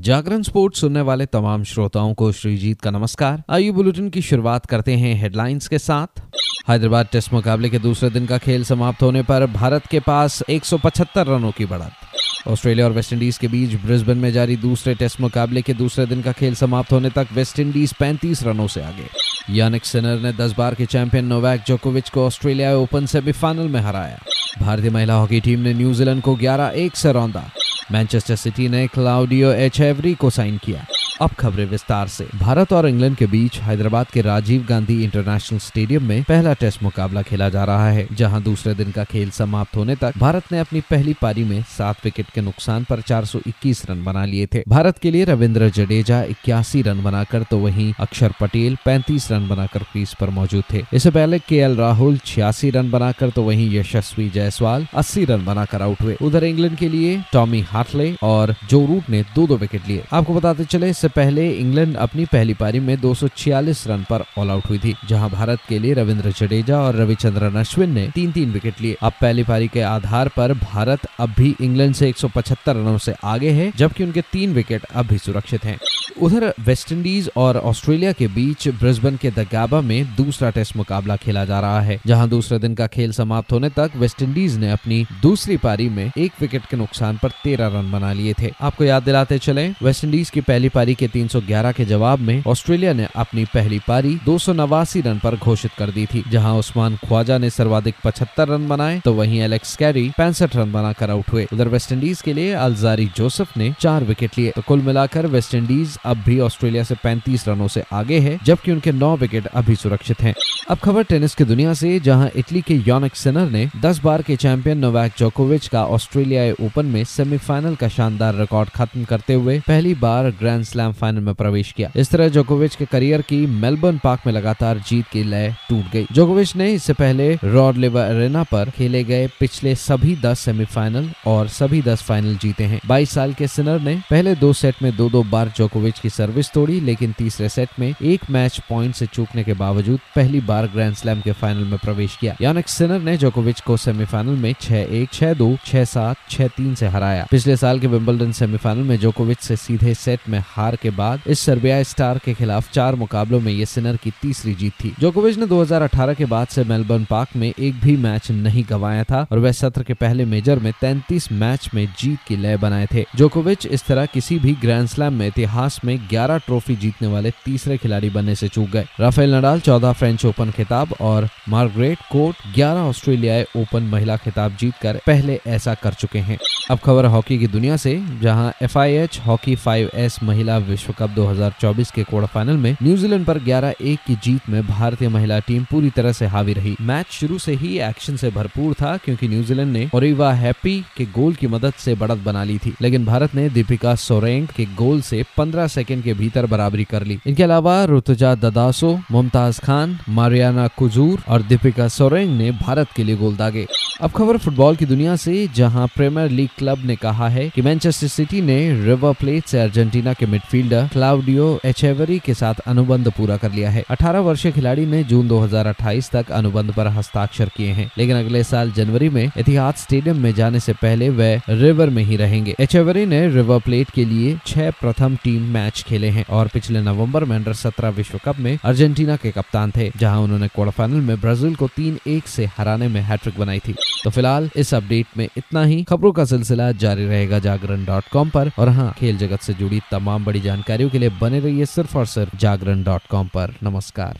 जागरण sports सुनने वाले तमाम श्रोताओं को श्रीजीत का नमस्कार। आइए बुलेटिन की शुरुआत करते हैं हेडलाइंस के साथ। हैदराबाद टेस्ट मुकाबले के दूसरे दिन का खेल समाप्त होने पर भारत के पास 175 रनों की बढ़त। ऑस्ट्रेलिया और वेस्टइंडीज के बीच ब्रिस्बेन में जारी दूसरे टेस्ट मुकाबले के दूसरे दिन का खेल समाप्त होने तक वेस्टइंडीज 35 रनों से आगे। यानिक सिनर ने 10 बार के चैंपियन नोवैक जोकोविच को ऑस्ट्रेलिया ओपन सेमीफाइनल में हराया। भारतीय महिला हॉकी टीम ने न्यूजीलैंड को 11-1 से रौंदा। मैनचेस्टर सिटी ने क्लाउडियो एच एचेवरी को साइन किया। अब खबरें विस्तार से। भारत और इंग्लैंड के बीच हैदराबाद के राजीव गांधी इंटरनेशनल स्टेडियम में पहला टेस्ट मुकाबला खेला जा रहा है, जहाँ दूसरे दिन का खेल समाप्त होने तक भारत ने अपनी पहली पारी में सात विकेट के नुकसान पर 421 रन बना लिए थे। भारत के लिए रविंद्र जडेजा इक्यासी रन बनाकर तो वही अक्षर पटेल 35 रन बनाकर क्रीज पर मौजूद थे। इससे पहले के राहुल छियासी रन बनाकर तो वही यशस्वी जायसवाल 80 रन बनाकर आउट हुए। उधर इंग्लैंड के लिए टॉमी हार्टले और जो रूट ने दो दो विकेट लिए। आपको बताते चले, इससे पहले इंग्लैंड अपनी पहली पारी में 246 रन पर ऑल आउट हुई थी, जहाँ भारत के लिए रविंद्र जडेजा और रविचंद्रन अश्विन ने तीन तीन विकेट लिए। अब पहली पारी के आधार पर भारत अब भी इंग्लैंड से 175 रनों से आगे है, जबकि उनके तीन विकेट अब भी सुरक्षित हैं। उधर वेस्टइंडीज और ऑस्ट्रेलिया के बीच ब्रिस्बेन के दगाबा में दूसरा टेस्ट मुकाबला खेला जा रहा है, जहाँ दूसरे दिन का खेल समाप्त होने तक वेस्टइंडीज ने अपनी दूसरी पारी में एक विकेट के नुकसान पर तेरह रन बना लिए थे। आपको याद दिलाते चले वेस्टइंडीज की पहली पारी के 311 के जवाब में ऑस्ट्रेलिया ने अपनी पहली पारी दो सौ नवासी रन पर घोषित कर दी थी। जहाँ उस्मान ख्वाजा ने सर्वाधिक पचहत्तर रन बनाए तो वहीं एलेक्स कैरी पैंसठ रन बनाकर आउट हुए। उधर वेस्टइंडीज के लिए अलजारी जोसेफ ने चार विकेट लिए। तो कुल मिलाकर वेस्टइंडीज अब भी ऑस्ट्रेलिया से 35 रनों से आगे है, जबकि उनके नौ विकेट अभी सुरक्षित हैं। अब खबर टेनिस की दुनिया से, जहाँ इटली के योनिक सिनर ने 10 बार के चैंपियन नोवैक जोकोविच का ऑस्ट्रेलियाई ओपन में सेमीफाइनल का शानदार रिकॉर्ड खत्म करते हुए पहली बार ग्रैंड स्लैम फाइनल में प्रवेश किया। इस तरह जोकोविच के करियर की मेलबर्न पार्क में लगातार जीत की लय टूट गई। जोकोविच ने इससे पहले रॉड लेवर अरेना पर खेले गए पिछले सभी दस सेमीफाइनल और सभी दस फाइनल जीते हैं। बाईस साल के सिनर ने पहले दो सेट में दो दो बार जोकोविच की सर्विस तोड़ी, लेकिन तीसरे सेट में एक मैच पॉइंट से चूकने के बावजूद पहली बार ग्रैंड स्लैम के फाइनल में प्रवेश किया। यानिक सिनर ने जोकोविच को सेमीफाइनल में छह एक, छह दो, छह सात, छह तीन से हराया। पिछले साल के विंबलडन सेमीफाइनल में जोकोविच से सीधे सेट में हार के बाद इस सर्बिया स्टार के खिलाफ चार मुकाबलों में ये सिनर की तीसरी जीत थी। जोकोविच ने 2018 के बाद से मेलबर्न पार्क में एक भी मैच नहीं गंवाया था और वह सत्र के पहले मेजर में 33 मैच में जीत की लय बनाए थे। जोकोविच इस तरह किसी भी ग्रैंड स्लैम में इतिहास में 11 ट्रॉफी जीतने वाले तीसरे खिलाड़ी बनने से चूक गए। राफेल नडाल 14 फ्रेंच ओपन खिताब और मार्गरेट कोर्ट 11 ऑस्ट्रेलियाई ओपन महिला खिताब जीतकर पहले ऐसा कर चुके हैं। अब खबर हॉकी की दुनिया से, जहाँ एफ़ हॉकी 5S महिला विश्व कप 2024 के क्वार्टर फाइनल में न्यूजीलैंड पर 11-1 की जीत में भारतीय महिला टीम पूरी तरह से हावी रही। मैच शुरू से ही एक्शन से भरपूर था क्योंकि न्यूजीलैंड ने ओरिवा हैप्पी के गोल की मदद से बढ़त बना ली थी, लेकिन भारत ने दीपिका सोरेंग के गोल से 15 सेकंड के भीतर बराबरी कर ली। इनके अलावा रुतुजा ददासो, मुमताज़ खान, मारियाना कुजूर और दीपिका सोरेंग ने भारत के लिए गोल दागे। अब खबर फुटबॉल की दुनिया से, जहाँ प्रीमियर लीग क्लब ने कहा है कि मैनचेस्टर सिटी ने रिवर प्लेट से अर्जेंटीना के मिडफील्डर क्लाउडियो एचेवरी के साथ अनुबंध पूरा कर लिया है। 18 वर्षीय खिलाड़ी ने जून 2028 तक अनुबंध पर हस्ताक्षर किए हैं, लेकिन अगले साल जनवरी में इतिहाद स्टेडियम में जाने से पहले वह रिवर में ही रहेंगे। एचेवरी ने रिवर प्लेट के लिए छह प्रथम टीम मैच खेले हैं और पिछले नवंबर में अंडर सत्रह विश्व कप में अर्जेंटीना के कप्तान थे, जहाँ उन्होंने क्वार्टर फाइनल में ब्राज़ील को तीन एक से हराने में हैट्रिक बनाई थी। तो फ़िलहाल इस अपडेट में इतना ही। खबरों का सिलसिला जारी रहेगा जागरण डॉट कॉम और हाँ खेल जगत से जुड़ी तमाम बड़ी जानकारियों के लिए बने रहिए सिर्फ़ और सिर्फ़ जागरण डॉट कॉम पर। नमस्कार।